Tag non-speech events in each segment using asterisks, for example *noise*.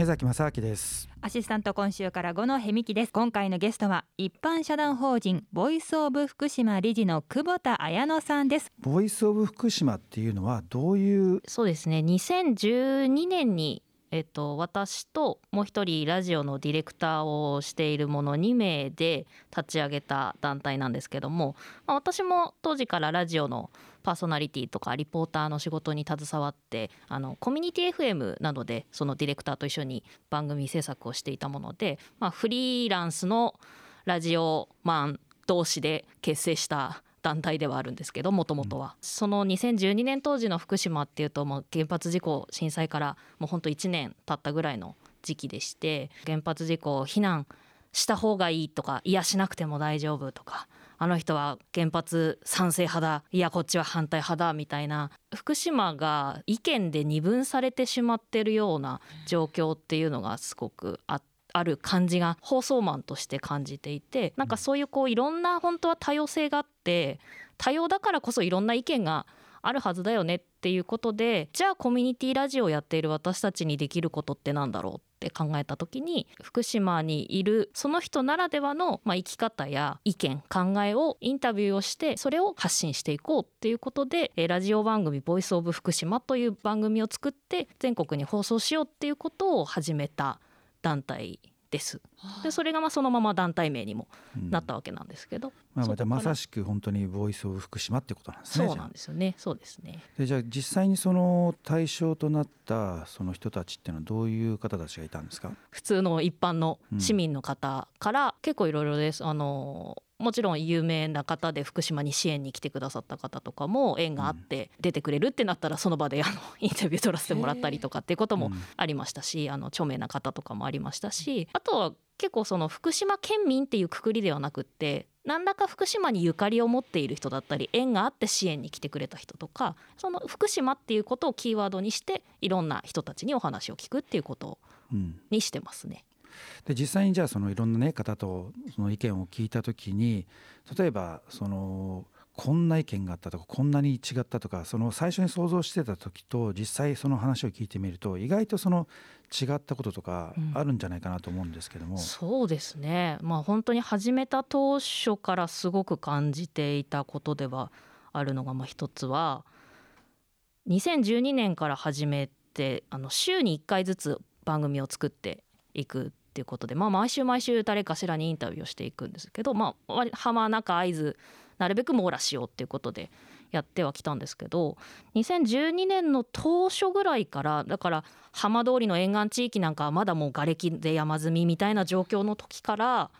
目崎正明です。アシスタント今週から五野ヘミキです。今回のゲストは一般社団法人ボイスオブ福島理事の久保田彩乃さんです。ボイスオブ福島っていうのはどういう？そうですね。2012年にえっと、私ともう一人ラジオのディレクターをしているもの2名で立ち上げた団体なんですけども、まあ、私も当時からラジオのパーソナリティとかリポーターの仕事に携わってあのコミュニティ FM などでそのディレクターと一緒に番組制作をしていたもので、まあ、フリーランスのラジオマン同士で結成した団体ではあるんですけどもともとは、その2012年当時の福島っていうともう原発事故震災からもうほんと1年経ったぐらいの時期でして原発事故避難した方がいいとかいやしなくても大丈夫とかあの人は原発賛成派だいやこっちは反対派だみたいな福島が意見で二分されてしまってるような状況っていうのがすごくあって。ある感じが放送マンとして感じていてなんかそういうこういろんな本当は多様性があって多様だからこそいろんな意見があるはずだよねっていうことでじゃあコミュニティラジオをやっている私たちにできることってなんだろうって考えた時に福島にいるその人ならではの、まあ、生き方や意見考えをインタビューをしてそれを発信していこうっていうことでラジオ番組「ボイスオブ福島」という番組を作って全国に放送しようっていうことを始めた団体です。でそれがまあそのまま団体名にもなったわけなんですけど、うん、まあ、またまさしく本当にボイスオブ福島ってことなんですねそうなんですよね。そうですね。でじゃあ実際にその対象となったその人たちっていうのはどういう方たちがいたんですか？普通の一般の市民の方から結構いろいろです。あのもちろん有名な方で福島に支援に来てくださった方とかも縁があって出てくれるってなったらその場であのインタビュー取らせてもらったりとかっていうこともありましたしあの著名な方とかもありましたしあとは結構その福島県民っていうくくりではなくって何らか福島にゆかりを持っている人だったり縁があって支援に来てくれた人とかその福島っていうことをキーワードにしていろんな人たちにお話を聞くっていうことにしてますね。で実際にじゃあそのいろんな、ね、方とその意見を聞いた時に例えばそのこんな意見があったとかこんなに違ったとかその最初に想像してた時と実際その話を聞いてみると意外とその違ったこととかあるんじゃないかなと思うんですけども、うん、そうですね。まあ本当に始めた当初からすごく感じていたことではあるのがまあ一つは2012年から始めてあの週に1回ずつ番組を作っていくっていうことで、まあ、毎週毎週誰かしらにインタビューをしていくんですけど、まあ、浜中会津なるべく網羅しようっていうことでやってはきたんですけど2012年の当初ぐらいからだから浜通りの沿岸地域なんかはまだもう瓦礫で山積みみたいな状況の時から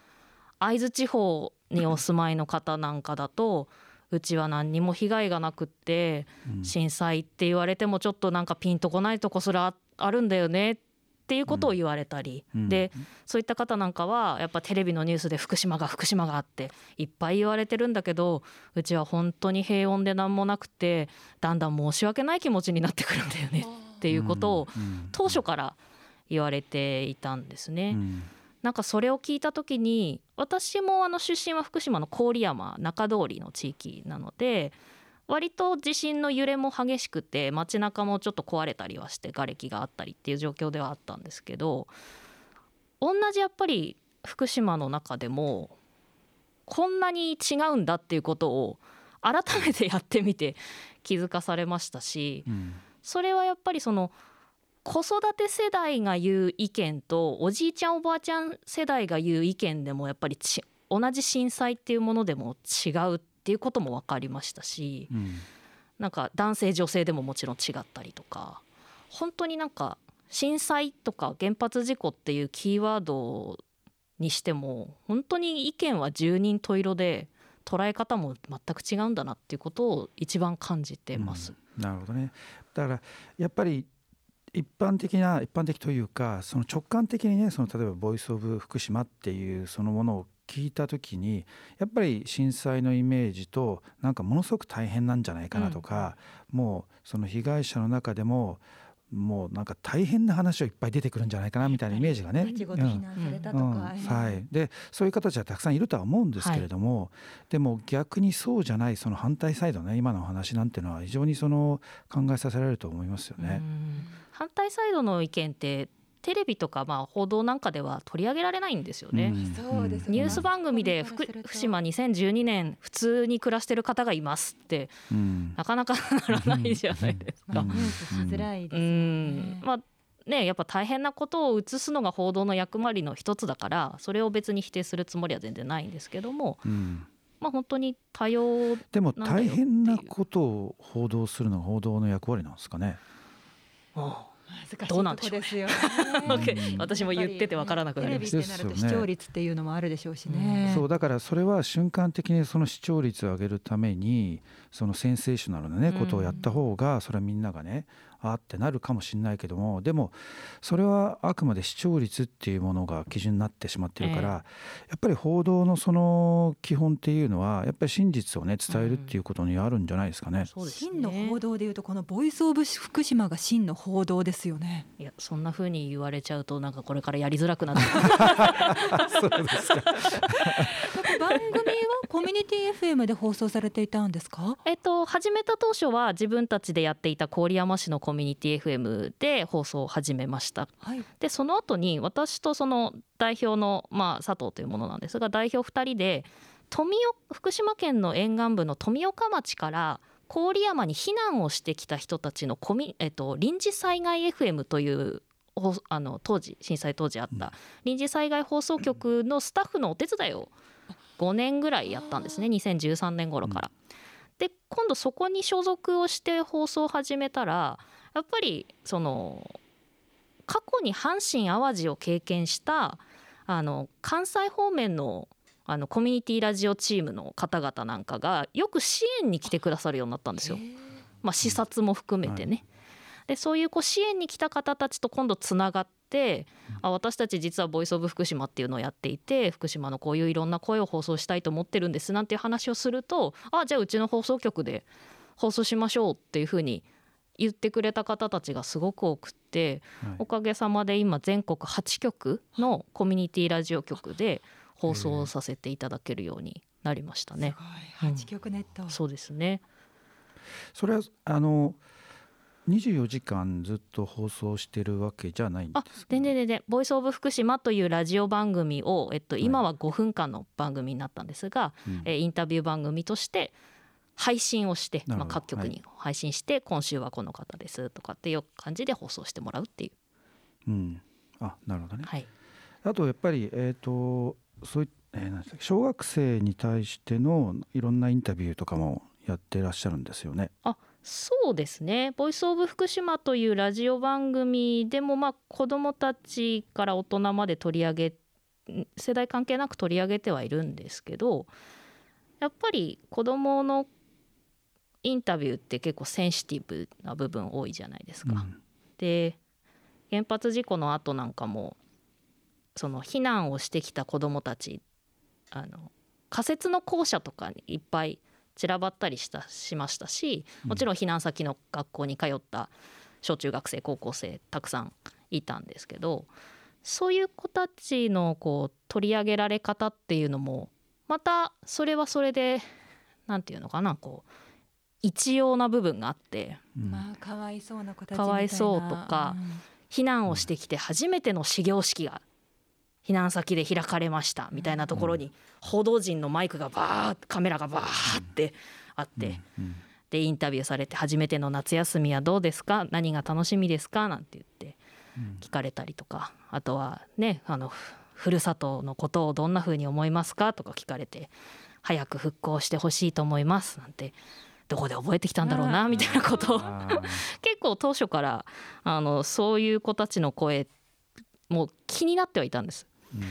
会津地方にお住まいの方なんかだと。うちは何にも被害がなくって震災って言われてもちょっとなんかピンとこないとこすらあるんだよねっっていうことを言われたり、うん、でそういった方なんかはやっぱテレビのニュースで福島が福島があっていっぱい言われてるんだけどうちは本当に平穏で何もなくてだんだん申し訳ない気持ちになってくるんだよねっていうことを当初から言われていたんですね。なんかそれを聞いた時に私もあの出身は福島の郡山中通りの地域なので割と地震の揺れも激しくて街中もちょっと壊れたりはして瓦礫があったりっていう状況ではあったんですけど同じやっぱり福島の中でもこんなに違うんだっていうことを改めてやってみて *laughs* 気づかされましたし、うん、それはやっぱりその子育て世代が言う意見とおじいちゃんおばあちゃん世代が言う意見でもやっぱり同じ震災っていうものでも違うっっていうことも分かりましたし、うん、なんか男性女性でももちろん違ったりとか本当になんか震災とか原発事故っていうキーワードにしても本当に意見は十人十色で捉え方も全く違うんだなっていうことを一番感じてます。うん、なるほどね。だからやっぱり一般的な一般的というかその直感的にねその例えば「ボイス・オブ・福島」っていうそのものを聞いた時にやっぱり震災のイメージとなんかものすごく大変なんじゃないかなとか、うん、もうその被害者の中でももうなんか大変な話をいっぱい出てくるんじゃないかなみたいなイメージがね。はい、でそういう方たちはたくさんいるとは思うんですけれども、はい、でも逆にそうじゃないその反対サイドね今のお話なんていうのは非常にその考えさせられると思いますよね。反対サイドの意見ってテレビとかまあ報道なんかでは取り上げられないんですよね。うん。そうですよね。ニュース番組で福福島2012年普通に暮らしてる方がいますってうん。なかなかならないじゃないですか。まあねやっぱ大変なことを映すのが報道の役割の一つだからそれを別に否定するつもりは全然ないんですけどもうん。まあ本当に多様でも大変なことを報道するのが報道の役割なんですかね。難しいどうなんでしょうね。*laughs* 私も言っててわからなくなりましテレビってなると視聴率っていうのもあるでしょうしね。そうだからそれは瞬間的にその視聴率を上げるためにそのセンセーショナルなねうん。ことをやった方がそれはみんながねあーってなるかもしれないけどもでもそれはあくまで視聴率っていうものが基準になってしまっているから、えやっぱり報道のその基本っていうのはやっぱり真実をね伝えるっていうことにあるんじゃないですかね。そうです真のね報道でいうとこのボイスオブ福島が真の報道ですよね。いやそんな風に言われちゃうとなんかこれからやりづらくなって *laughs* そうですか。*laughs* 番組はコミュニティ FM で放送されていたんですか？えっと始めた当初は自分たちでやっていた郡山市のコミュニティ FM で放送を始めましたはい。でその後に私とその代表の、まあ、佐藤というものなんですが代表2人で富岡福島県の沿岸部の富岡町から郡山に避難をしてきた人たちのコミ、えっと、臨時災害 FM というほあの当時震災当時あった臨時災害放送局のスタッフのお手伝いを5年ぐらいやったんですね2013年頃から。で今度そこに所属をして放送を始めたらやっぱりその過去に阪神・淡路を経験したあの関西方面のあのコミュニティラジオチームの方々なんかがよく支援に来てくださるようになったんですよ。まあ、視察も含めてね。でそういうこう支援に来た方たちと今度つながってあ私たち実はボイス・オブ・福島っていうのをやっていて福島のこういういろんな声を放送したいと思ってるんですなんていう話をするとあじゃあうちの放送局で放送しましょうっていうふうに言ってくれた方たちがすごく多くってはいおかげさまで今全国8局のコミュニティラジオ局で放送させていただけるようになりましたね。すごい八曲ネット。そうですね。それはあの24時間ずっと放送してるわけじゃないんあですか、全然全然「ボイス・オブ・福島」というラジオ番組を、えっと、い。今は5分間の番組になったんですが、うん。えーインタビュー番組として配信をして、まあ、各局に配信して、今週はこの方ですとかっていう感じで放送してもらうっていう。うん、あなるほどね。はい、あとやっぱり、えー、とそういえー小学生に対してのいろんなインタビューとかもやってらっしゃるんですよね。あそうですね「ボイス・オブ・福島」というラジオ番組でも、まあ、子どもたちから大人まで取り上げ世代関係なく取り上げてはいるんですけどやっぱり子どものインタビューって結構センシティブな部分多いじゃないですか。うんで原発事故の後なんかもその避難をしてきた子どもたちあの仮設の校舎とかにいっぱい散らばったりしたしましたしもちろん避難先の学校に通った小中学生高校生たくさんいたんですけどそういう子たちのこう取り上げられ方っていうのもまたそれはそれで何て言うのかなこう一様な部分があってうん。まあかわいそうな子たちみたいな。かわいそうとか避難をしてきて初めての始業式が避難先で開かれましたみたいなところに報道陣のマイクがバーッカメラがバーってあってうん。でインタビューされて「初めての夏休みはどうですか？何が楽しみですか?」なんて言ってうん。聞かれたりとか。あとはねあのふふるさとのことをどんな風に思いますか？とか聞かれて「早く復興してほしいと思います」なんてどこで覚えてきたんだろうな？みたいなことを *laughs* 結構当初からあのそういう子たちの声も気になってはいたんです。うん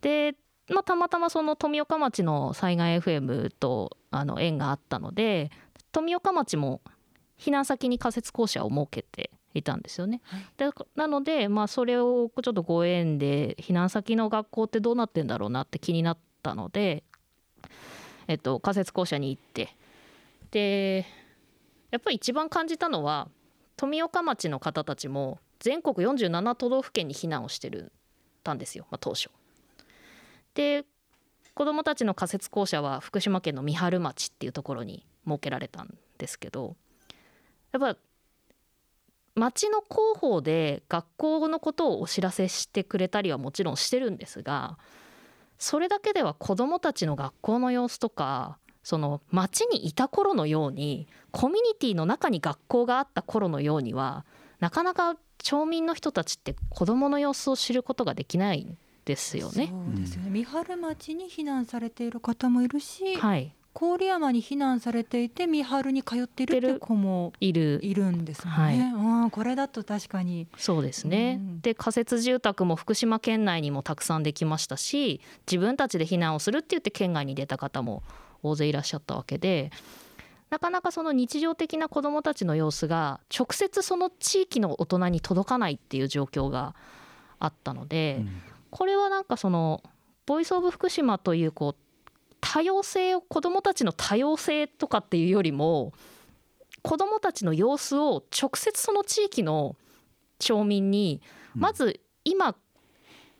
で、まあ、たまたまその富岡町の災害 FM とあの縁があったので富岡町も避難先に仮設校舎を設けていたんですよね。はいでなので、まあ、それをちょっとご縁で避難先の学校ってどうなってんだろうなって気になったので、えっと、仮設校舎に行ってでやっぱり一番感じたのは富岡町の方たちも全国47都道府県に避難をしてるたんですよ、まあ、当初。で子どもたちの仮設校舎は福島県の三春町っていうところに設けられたんですけどやっぱ町の広報で学校のことをお知らせしてくれたりはもちろんしてるんですがそれだけでは子どもたちの学校の様子とかその町にいた頃のようにコミュニティの中に学校があった頃のようにはなかなか町民の人たちって子どもの様子を知ることができないんですよね。そうですよね。三春町に避難されている方もいるし、はい、郡山に避難されていて三春に通っているって子もいるいるんですもんはいね。うん、これだと確かに。そうですね、うんで仮設住宅も福島県内にもたくさんできましたし自分たちで避難をするって言って県外に出た方も大勢いらっしゃったわけでなかなかその日常的な子どもたちの様子が直接その地域の大人に届かないっていう状況があったので、うん。これはなんかそのボイス・オブ・福島というこう多様性を子どもたちの多様性とかっていうよりも子どもたちの様子を直接その地域の町民にうん。まず今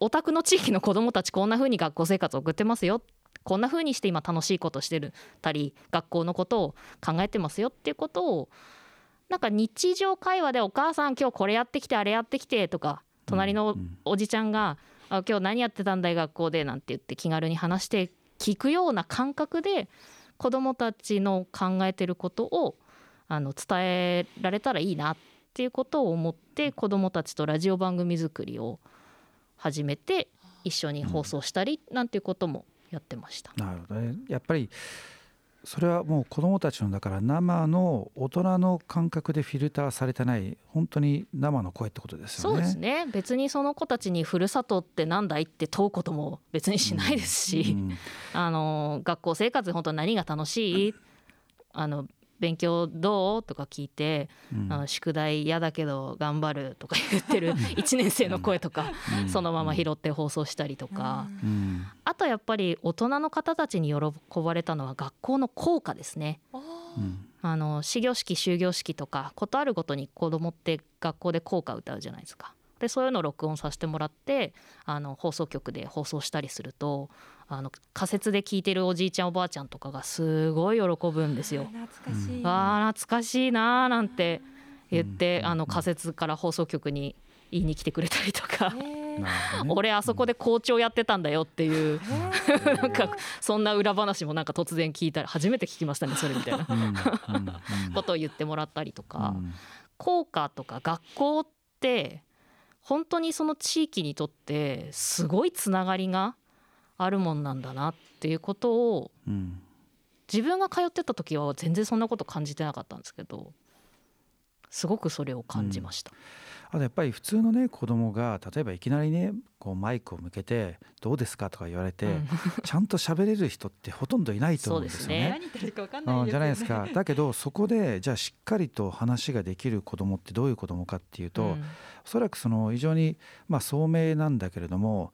お宅の地域の子どもたちこんな風に学校生活を送ってますよこんな風にして今楽しいことしてるたり学校のことを考えてますよっていうことをなんか日常会話で「お母さん今日これやってきてあれやってきて」とか隣のうん。おじちゃんが「あ今日何やってたんだい学校で」なんて言って気軽に話して聞くような感覚で子どもたちの考えてることをあの伝えられたらいいなっていうことを思って子どもたちとラジオ番組作りを始めて一緒に放送したりなんていうこともやってました。なるほどねやっぱりそれはもう子どもたちのだから生の大人の感覚でフィルターされてない本当に生の声ってことですよね。そうですね別にその子たちにふるさとってなんだいって問うことも別にしないですし、うんあの学校生活で本当何が楽しい？*laughs* あの勉強どう？とか聞いて、うん。宿題嫌だけど頑張るとか言ってる *laughs* 1年生の声とか、うん。そのまま拾って放送したりとか、うん。あとやっぱり大人の方たちに喜ばれたのは学校の校歌ですね。うん。あの始業式終業式とかことあるごとに子供って学校で校歌歌うじゃないですか。でそういうのを録音させてもらってあの放送局で放送したりするとあの仮設で聞いてるおじいちゃんおばあちゃんとかがすごい喜ぶんですよ。懐かしい。あー懐かしいなーなんて言って、うんあの仮設から放送局に言いに来てくれたりとか、俺あそこで校長やってたんだよっていう。えー *laughs* なんかそんな裏話もなんか突然聞いたら初めて聞きましたねそれみたいな。*laughs* ことを言ってもらったりとか、うん。校歌とか学校って本当にその地域にとってすごいつながりがあるもんなんだなっていうことをうん自分が通ってた時は全然そんなこと感じてなかったんですけどすごくそれを感じました。あとやっぱり普通のね子供が例えばいきなりねこうマイクを向けて「どうですか?」とか言われて、うんちゃんと喋れる人ってほとんどいないと思うんですよね。何言ってるかわかんないですよね。うんじゃないですかだけどそこでじゃあしっかりと話ができる子供ってどういう子供かっていうと、うんおそらくその非常にまあ聡明なんだけれども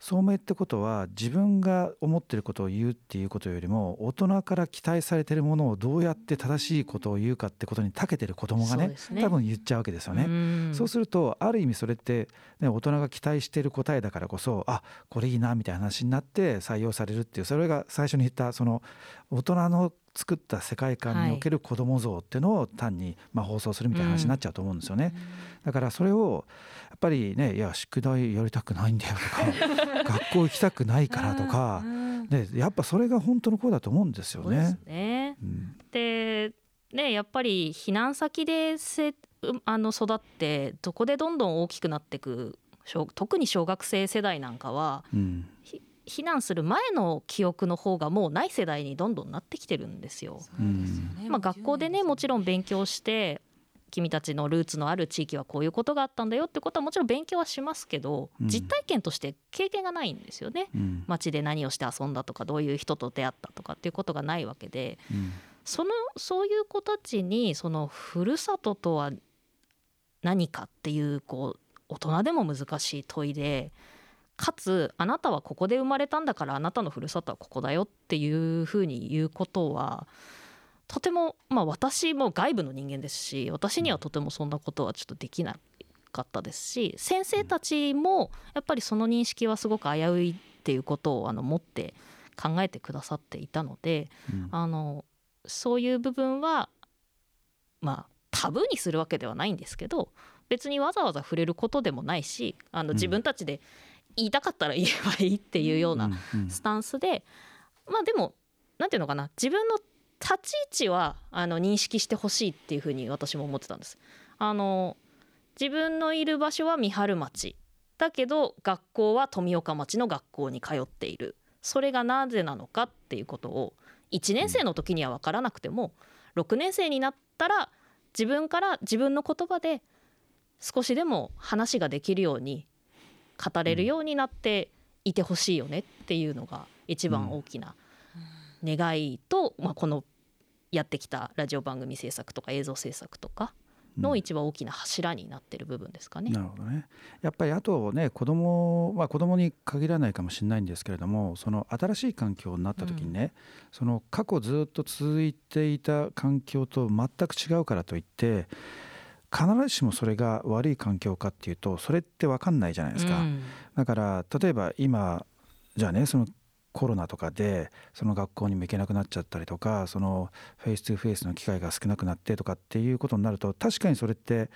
聡明ってことは自分が思ってることを言うっていうことよりも大人から期待されてるものをどうやって正しいことを言うかってことに長けてる子供がねね多分言っちゃうわけですよね。うんそうするとある意味それって、ね、大人が期待している答えだからこそあこれいいなみたいな話になって採用されるっていうそれが最初に言ったその大人の作った世界観における子供像っていうのを単にまあ放送するみたいな話になっちゃうと思うんですよね。だからそれをぱりねいや宿題やりたくないんだよとか *laughs* 学校行きたくないからとか、ね、やっぱそれが本当の声だと思うんですよそうですね。ねうん。でねやっぱり避難先でせうあの育ってどこでどんどん大きくなっていく小特に小学生世代なんかはうん。避難する前の記憶の方がもうない世代にどんどんなってきてるんですよ。すよね。まあ、学校でねもちろん勉強して君たちのルーツのある地域はこういうことがあったんだよってことはもちろん勉強はしますけど、うん。実体験として経験がないんですよね。うん。街で何をして遊んだとかどういう人と出会ったとかっていうことがないわけでうん。そのそういう子たちにそのふるさととは何かっていうこう大人でも難しい問いでかつあなたはここで生まれたんだからあなたのふるさとはここだよっていうふうに言うことはとてもまあ私も外部の人間ですし私にはとてもそんなことはちょっとできなかったですし先生たちもやっぱりその認識はすごく危ういっていうことをあの持って考えてくださっていたのでうん。あのそういう部分はまあタブーにするわけではないんですけど別にわざわざ触れることでもないしあの自分たちで言いたかったら言えばいいっていうようなスタンスでまあでもなんていうのかな自分の立ち位置はあの認識してほしいっていうふうに私も思ってたんです。あの自分のいる場所は三春町だけど学校は富岡町の学校に通っているそれがなぜなのかっていうことを1年生の時には分からなくても6年生になったら自分から自分の言葉で少しでも話ができるように語れるようになっていてほしいよねっていうのが一番大きな願いと、まあ、このやってきたラジオ番組制作とか映像制作とかの一番大きな柱になってる部分ですかね。なるほどね。やっぱりあとね子供まあ子供に限らないかもしれないんですけれどもその新しい環境になった時にね、その過去ずっと続いていた環境と全く違うからといって必ずしもそれが悪い環境かっていうとそれって分かんないじゃないですか。うんだから例えば今じゃあねそのコロナとかでその学校にも行けなくなっちゃったりとかそのフェイス2フェイスの機会が少なくなってとかっていうことになると確かにそれって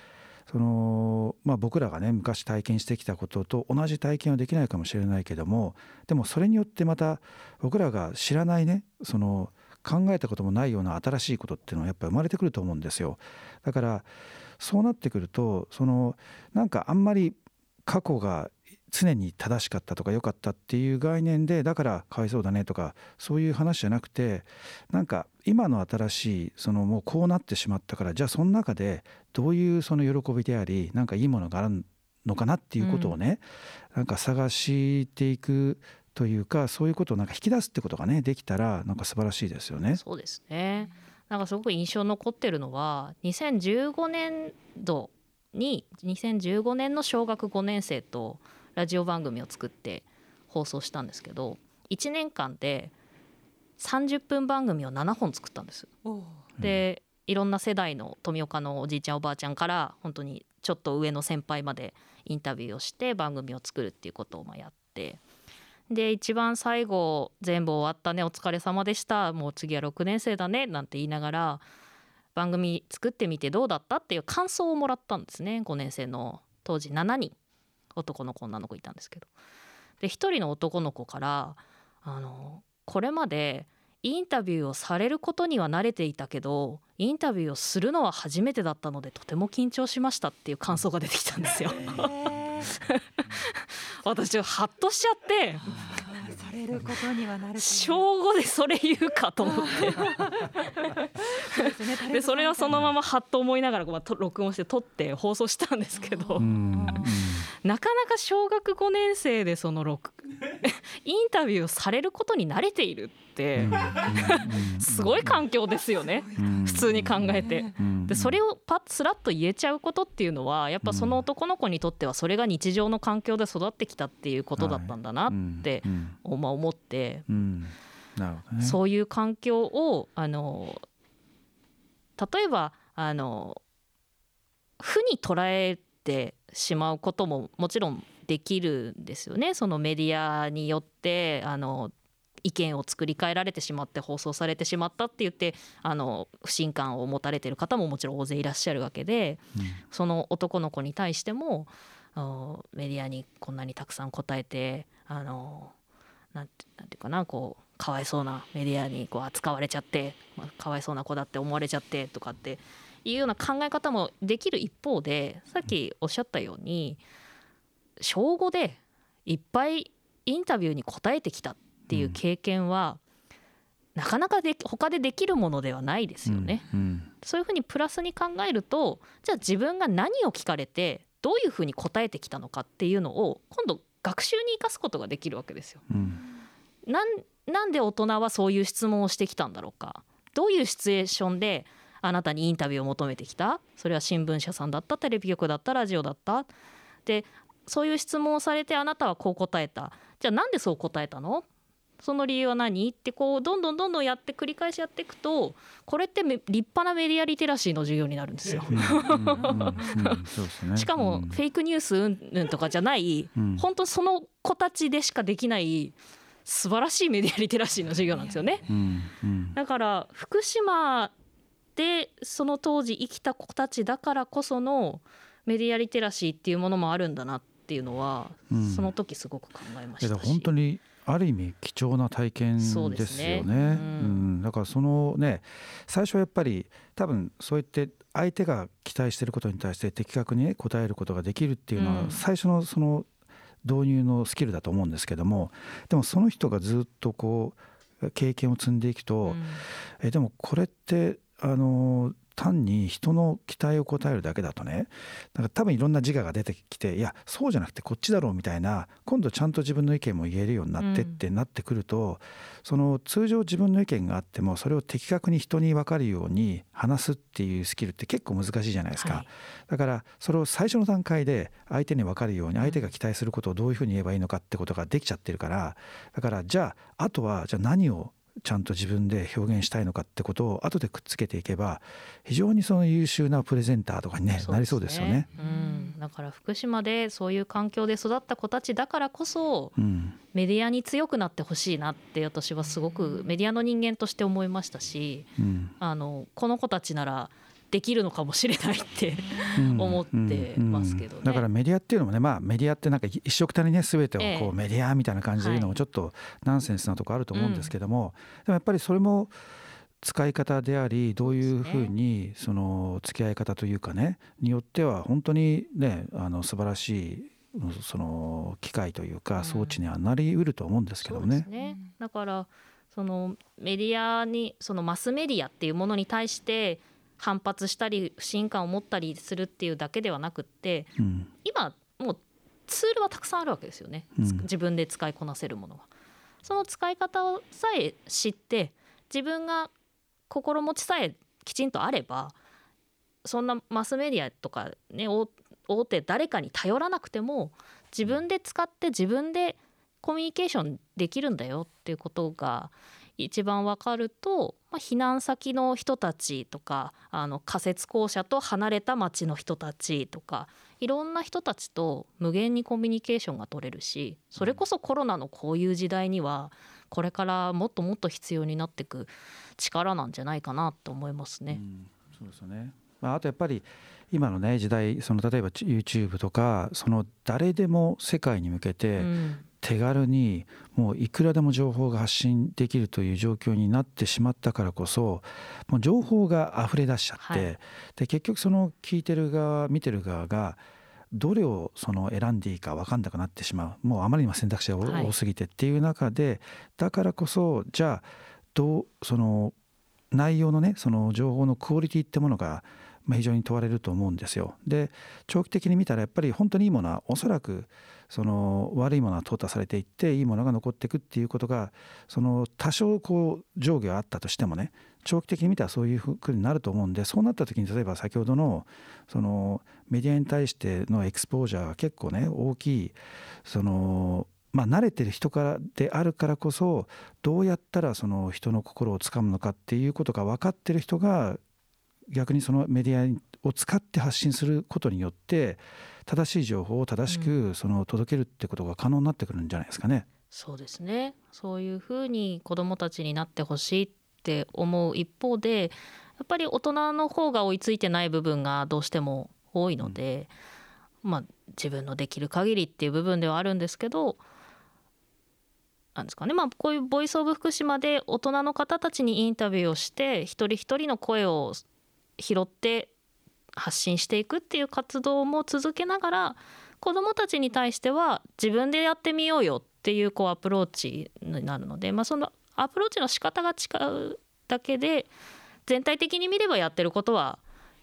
その、まあ、僕らがね昔体験してきたことと同じ体験はできないかもしれないけどもでもそれによってまた僕らが知らないねその考えたこともないような新しいことっていうのはやっぱ生まれてくると思うんですよ。だからそうなってくるとそのなんかあんまり過去が常に正しかったとか良かったっていう概念でだからかわいそうだねとかそういう話じゃなくてなんか今の新しいそのもうこうなってしまったからじゃあその中でどういうその喜びでありなんかいいものがあるのかなっていうことをね、なんか探していくというかそういうことをなんか引き出すってことがねできたらなんか素晴らしいですよね。そうですねなんかすごく印象残ってるのは2015年度に2015年の小学5年生とラジオ番組を作って放送したんですけど1年間で30分番組を7本作ったんです。でいろんな世代の富岡のおじいちゃんおばあちゃんから本当にちょっと上の先輩までインタビューをして番組を作るっていうことをまあやって。で一番最後全部終わったねお疲れ様でしたもう次は6年生だねなんて言いながら番組作ってみてどうだったっていう感想をもらったんですね5年生の当時7人男の子女の子いたんですけど。で1人の男の子からあのこれまでインタビューをされることには慣れていたけどインタビューをするのは初めてだったのでとても緊張しましたっていう感想が出てきたんですよ。*laughs* 私ハッとしちゃってされることにはなる小5でそれ言うかと思って。でそれはそのままハッと思いながらこうまあと録音して撮って放送したんですけど、うんなかなか小学5年生でその録 *laughs* インタビューをされることに慣れているって *laughs* すごい環境ですよね。普通に考えて。でそれをパッスラッと言えちゃうことっていうのはやっぱその男の子にとってはそれが日常の環境で育ってきたっていうことだったんだなって、まあ思って。そういう環境をあの例えばあの負に捉えてしまうことももちろんできるんですよね。そのメディアによってあの意見を作り変えられてしまって放送されてしまったって言ってあの不信感を持たれてる方ももちろん大勢いらっしゃるわけでその男の子に対してもメディアにこんなにたくさん答えてあのなんてなんていうかなこうかわいそうなメディアにこう扱われちゃって、まあ、かわいそうな子だって思われちゃってとかっていうような考え方もできる一方でさっきおっしゃったように小5でいっぱいインタビューに答えてきたっていう経験は、なかなかで他でできるものではないですよね。うんそういうふうにプラスに考えるとじゃあ自分が何を聞かれてどういうふうに答えてきたのかっていうのを今度学習に生かすことができるわけですよ。うんなんで大人はそういう質問をしてきたんだろうかどういうシチュエーションであなたにインタビューを求めてきた。それは新聞社さんだったテレビ局だったラジオだった。でそういう質問をされてあなたはこう答えた。じゃあなんでそう答えたの？その理由は何？ってこうどんどんどんどんやって繰り返しやっていくとこれってめ立派なメディアリテラシーの授業になるんですよ。しかもうん。フェイクニュースうんぬんとかじゃないうん。本当その子たちでしかできない素晴らしいメディアリテラシーの授業なんですよね。うんうん。だから福島でその当時生きた子たちだからこそのメディアリテラシーっていうものもあるんだなっていうのは、うん。その時すごく考えましたし。本当にある意味貴重な体験ですよね。そうね。ううん。ん、だからそのね最初はやっぱり多分そう言って相手が期待していることに対して的確にね答えることができるっていうのうん。は最初のその導入のスキルだと思うんですけどもでもその人がずっとこう経験を積んでいくと、うん。えでもこれってあの単に人の期待を応えるだけだとねなんか多分いろんな自我が出てきていやそうじゃなくてこっちだろうみたいな今度ちゃんと自分の意見も言えるようになってってなってくると、その通常自分の意見があってもそれを的確に人に分かるように話すっていうスキルって結構難しいじゃないですか、はい。だからそれを最初の段階で相手に分かるように相手が期待することをどういうふうに言えばいいのかってことができちゃってるからだからじゃああとはじゃあ何をちゃんと自分で表現したいのかってことを後でくっつけていけば非常にその優秀なプレゼンターとかに、ね、なりそうですよね。うん、だから福島でそういう環境で育った子たちだからこそうん。メディアに強くなってほしいなって私はすごくメディアの人間として思いましたしうんあのこの子たちならできるのかもしれないってうん。思ってますけどね。うんだからメディアっていうのもねまあメディアってなんか一緒くたにね全てをこええ。うメディアみたいな感じで言うのはいもちょっとナンセンスなとこあると思うんですけども、でもやっぱりそれも使い方でありどういうふうにその付き合い方というかねによっては本当にねあの素晴らしいその機会というかうん。装置にはなりうると思うんですけどね。ね。だからそのメディアにそのマスメディアっていうものに対して反発したり不信感を持ったりするっていうだけではなくってうん。今もうツールはたくさんあるわけですよね、うん。自分で使いこなせるものが。その使い方をさえ知って自分が心持ちさえきちんとあればそんなマスメディアとかね大大手誰かに頼らなくても自分で使って自分でコミュニケーションできるんだよっていうことが一番わかると、まあ、避難先の人たちとかあの仮設校舎と離れた町の人たちとかいろんな人たちと無限にコミュニケーションが取れるしそれこそコロナのこういう時代にはこれからもっともっと必要になっていく力なんじゃないかなと思いますね。うんそうですよね。まあ、あとやっぱり今のね時代その例えば YouTube とかその誰でも世界に向けてうん手軽にもういくらでも情報が発信できるという状況になってしまったからこそもう情報が溢れ出しちゃって、はい。で結局その聞いてる側見てる側がどれをその選んでいいか分かんなくなってしまう。もうあまりにも選択肢が多すぎてっていう中でだからこそじゃあどうその内容のねその情報のクオリティってものがまあ非常に問われると思うんですよ。で長期的に見たらやっぱり本当にいいものはおそらくその悪いものは淘汰されていっていいものが残っていくっていうことがその多少こう上下があったとしてもね長期的に見たらそういうふうになると思うんでそうなった時に例えば先ほどのそのメディアに対してのエクスポージャーが結構ね大きいそのまあ慣れてる人からであるからこそどうやったらその人の心をつかむのかっていうことが分かってる人が逆にそのメディアにを使って発信することによって正しい情報を正しくその届けるってことが可能になってくるんじゃないですかね。そうですね。そういうふうに子どもたちになってほしいって思う一方でやっぱり大人の方が追いついてない部分がどうしても多いので、まあ自分のできる限りっていう部分ではあるんですけどなんですかね。まあこういう「ボイス・オブ・福島」で大人の方たちにインタビューをして一人一人の声を拾って発信していくっていう活動も続けながら子どもたちに対しては自分でやってみようよっていうこうアプローチになるので、まあ、そのアプローチの仕方が違うだけで全体的に見ればやってることは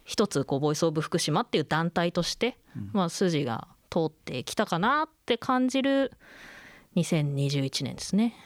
一つこうボイス・オブ・福島っていう団体として、まあ、筋が通ってきたかなって感じる2021年ですね。*laughs*